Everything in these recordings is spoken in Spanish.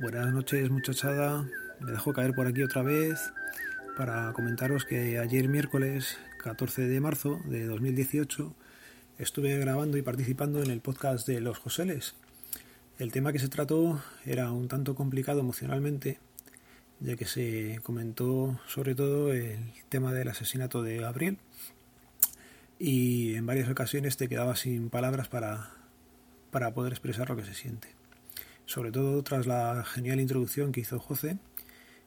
Buenas noches muchachada, me dejo caer por aquí otra vez para comentaros que ayer miércoles 14 de marzo de 2018 estuve grabando y participando en el podcast de Los Joseles. El tema que se trató era un tanto complicado emocionalmente, ya que se comentó sobre todo el tema del asesinato de Gabriel y en varias ocasiones te quedaba sin palabras para, para poder expresar lo que se siente sobre todo tras la genial introducción que hizo José,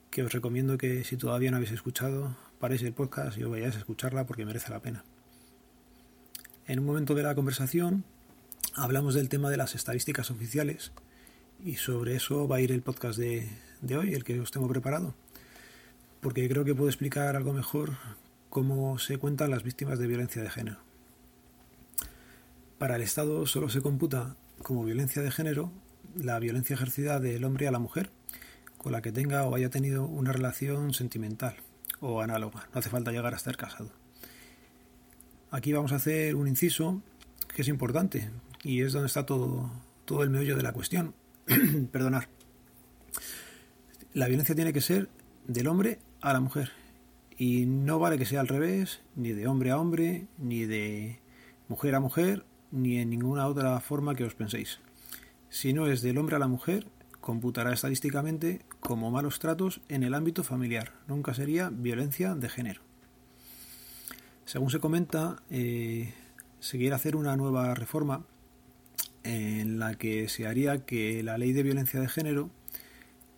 que os recomiendo que si todavía no habéis escuchado, paréis el podcast y os vayáis a escucharla porque merece la pena. En un momento de la conversación hablamos del tema de las estadísticas oficiales y sobre eso va a ir el podcast de, de hoy, el que os tengo preparado, porque creo que puedo explicar algo mejor cómo se cuentan las víctimas de violencia de género. Para el Estado solo se computa como violencia de género la violencia ejercida del hombre a la mujer con la que tenga o haya tenido una relación sentimental o análoga. No hace falta llegar a estar casado. Aquí vamos a hacer un inciso que es importante y es donde está todo, todo el meollo de la cuestión. Perdonar. La violencia tiene que ser del hombre a la mujer. Y no vale que sea al revés, ni de hombre a hombre, ni de mujer a mujer, ni en ninguna otra forma que os penséis. Si no es del hombre a la mujer, computará estadísticamente como malos tratos en el ámbito familiar. Nunca sería violencia de género. Según se comenta, eh, se quiere hacer una nueva reforma en la que se haría que la ley de violencia de género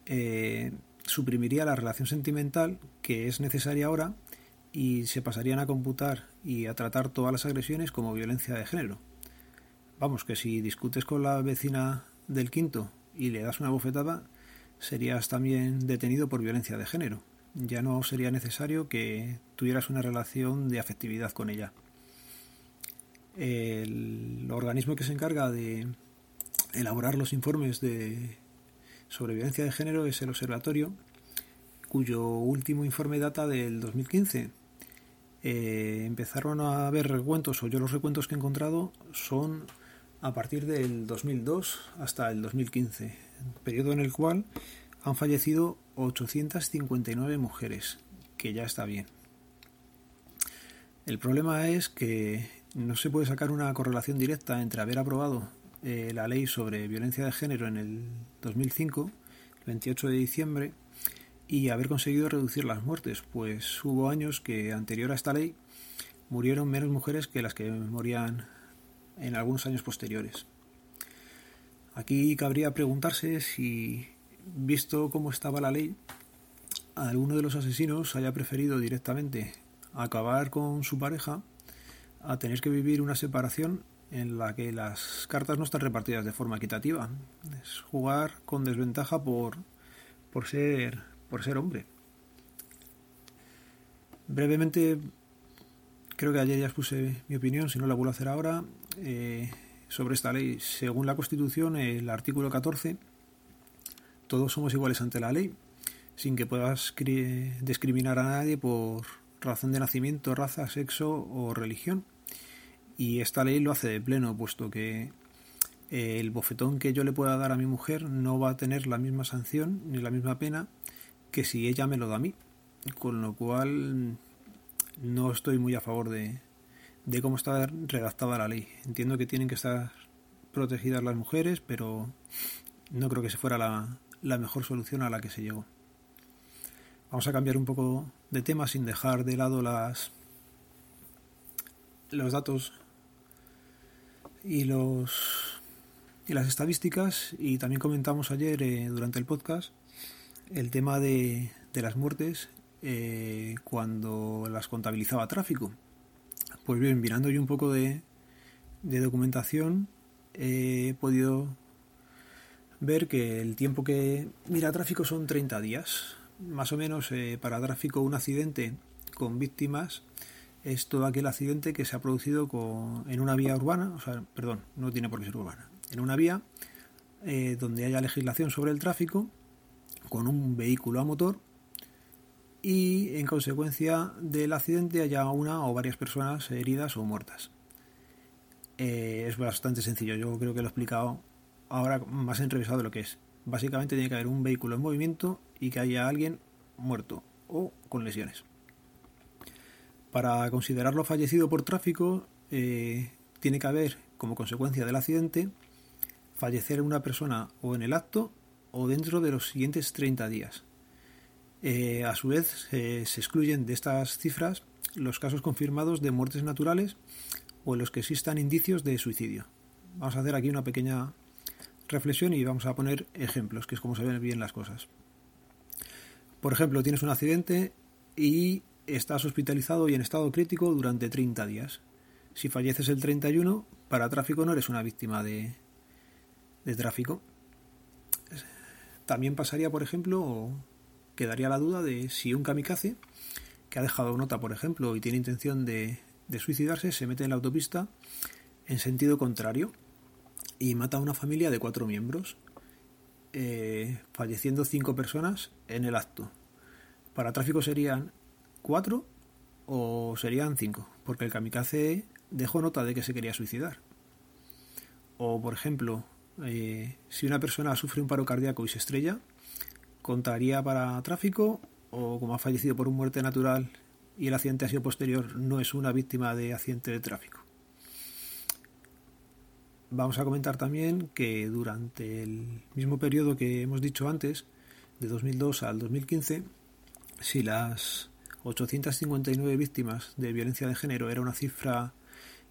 eh, suprimiría la relación sentimental que es necesaria ahora y se pasarían a computar y a tratar todas las agresiones como violencia de género. Vamos, que si discutes con la vecina del quinto y le das una bofetada, serías también detenido por violencia de género. Ya no sería necesario que tuvieras una relación de afectividad con ella. El organismo que se encarga de elaborar los informes de, sobre violencia de género es el Observatorio, cuyo último informe data del 2015. Eh, empezaron a haber recuentos, o yo los recuentos que he encontrado son a partir del 2002 hasta el 2015, periodo en el cual han fallecido 859 mujeres, que ya está bien. El problema es que no se puede sacar una correlación directa entre haber aprobado eh, la ley sobre violencia de género en el 2005, el 28 de diciembre, y haber conseguido reducir las muertes, pues hubo años que anterior a esta ley murieron menos mujeres que las que morían en algunos años posteriores. Aquí cabría preguntarse si, visto cómo estaba la ley, alguno de los asesinos haya preferido directamente acabar con su pareja a tener que vivir una separación en la que las cartas no están repartidas de forma equitativa. Es jugar con desventaja por, por, ser, por ser hombre. Brevemente, creo que ayer ya expuse mi opinión, si no la vuelvo a hacer ahora. Eh, sobre esta ley. Según la Constitución, el artículo 14, todos somos iguales ante la ley, sin que puedas discriminar a nadie por razón de nacimiento, raza, sexo o religión. Y esta ley lo hace de pleno, puesto que eh, el bofetón que yo le pueda dar a mi mujer no va a tener la misma sanción ni la misma pena que si ella me lo da a mí. Con lo cual no estoy muy a favor de, de cómo está redactada la ley. Entiendo que tienen que estar protegidas las mujeres, pero no creo que se fuera la, la mejor solución a la que se llegó. Vamos a cambiar un poco de tema sin dejar de lado las los datos y los y las estadísticas y también comentamos ayer eh, durante el podcast el tema de, de las muertes eh, cuando las contabilizaba tráfico pues bien, mirando yo un poco de, documentación, he podido ver que el tiempo que mira tráfico son 30 días. Más o menos eh, para tráfico un accidente con víctimas es todo aquel accidente que se ha producido en una vía urbana, o sea, perdón, no tiene por qué ser urbana, en una vía eh, donde haya legislación sobre el tráfico con un vehículo a motor y en consecuencia del accidente haya una o varias personas heridas o muertas. Eh, es bastante sencillo, yo creo que lo he explicado ahora más enrevesado de lo que es. Básicamente tiene que haber un vehículo en movimiento y que haya alguien muerto o con lesiones. Para considerarlo fallecido por tráfico, eh, tiene que haber, como consecuencia del accidente, fallecer una persona o en el acto o dentro de los siguientes 30 días. Eh, a su vez, se excluyen de estas cifras los casos confirmados de muertes naturales o en los que existan indicios de suicidio. Vamos a hacer aquí una pequeña reflexión y vamos a poner ejemplos, que es como se ven bien las cosas. Por ejemplo, tienes un accidente y estás hospitalizado y en estado crítico durante 30 días. Si falleces el 31, para tráfico no eres una víctima de, de tráfico. También pasaría, por ejemplo, quedaría la duda de si un kamikaze que ha dejado nota, por ejemplo, y tiene intención de, suicidarse, se mete en la autopista en sentido contrario y mata a una familia de cuatro miembros, eh, falleciendo cinco personas en el acto. Para tráfico serían cuatro o serían cinco, porque el kamikaze dejó nota de que se quería suicidar. O, por ejemplo, eh, si una persona sufre un paro cardíaco y se estrella, contaría para tráfico o como ha fallecido por un muerte natural y el accidente ha sido posterior, no es una víctima de accidente de tráfico. Vamos a comentar también que durante el mismo periodo que hemos dicho antes, de 2002 al 2015, si las 859 víctimas de violencia de género era una cifra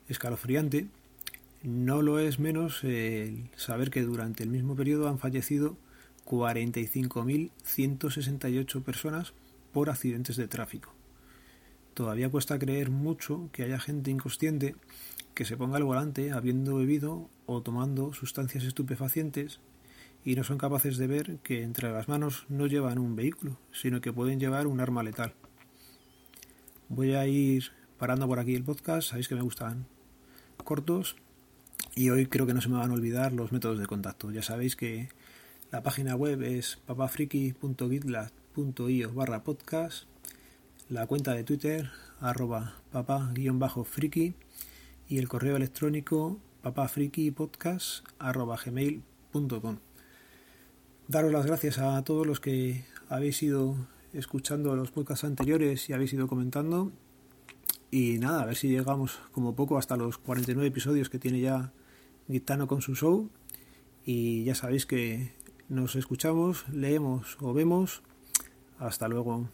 escalofriante, no lo es menos el saber que durante el mismo periodo han fallecido 45.168 personas por accidentes de tráfico. Todavía cuesta creer mucho que haya gente inconsciente que se ponga al volante habiendo bebido o tomando sustancias estupefacientes y no son capaces de ver que entre las manos no llevan un vehículo, sino que pueden llevar un arma letal. Voy a ir parando por aquí el podcast, sabéis que me gustan cortos y hoy creo que no se me van a olvidar los métodos de contacto. Ya sabéis que la página web es papafriki.gitlab.io barra podcast, la cuenta de Twitter arroba papa-friki y el correo electrónico papafrikipodcast.gmail.com Daros las gracias a todos los que habéis ido escuchando los podcasts anteriores y habéis ido comentando. Y nada, a ver si llegamos como poco hasta los 49 episodios que tiene ya Gitano con su show. Y ya sabéis que nos escuchamos, leemos o vemos. Hasta luego.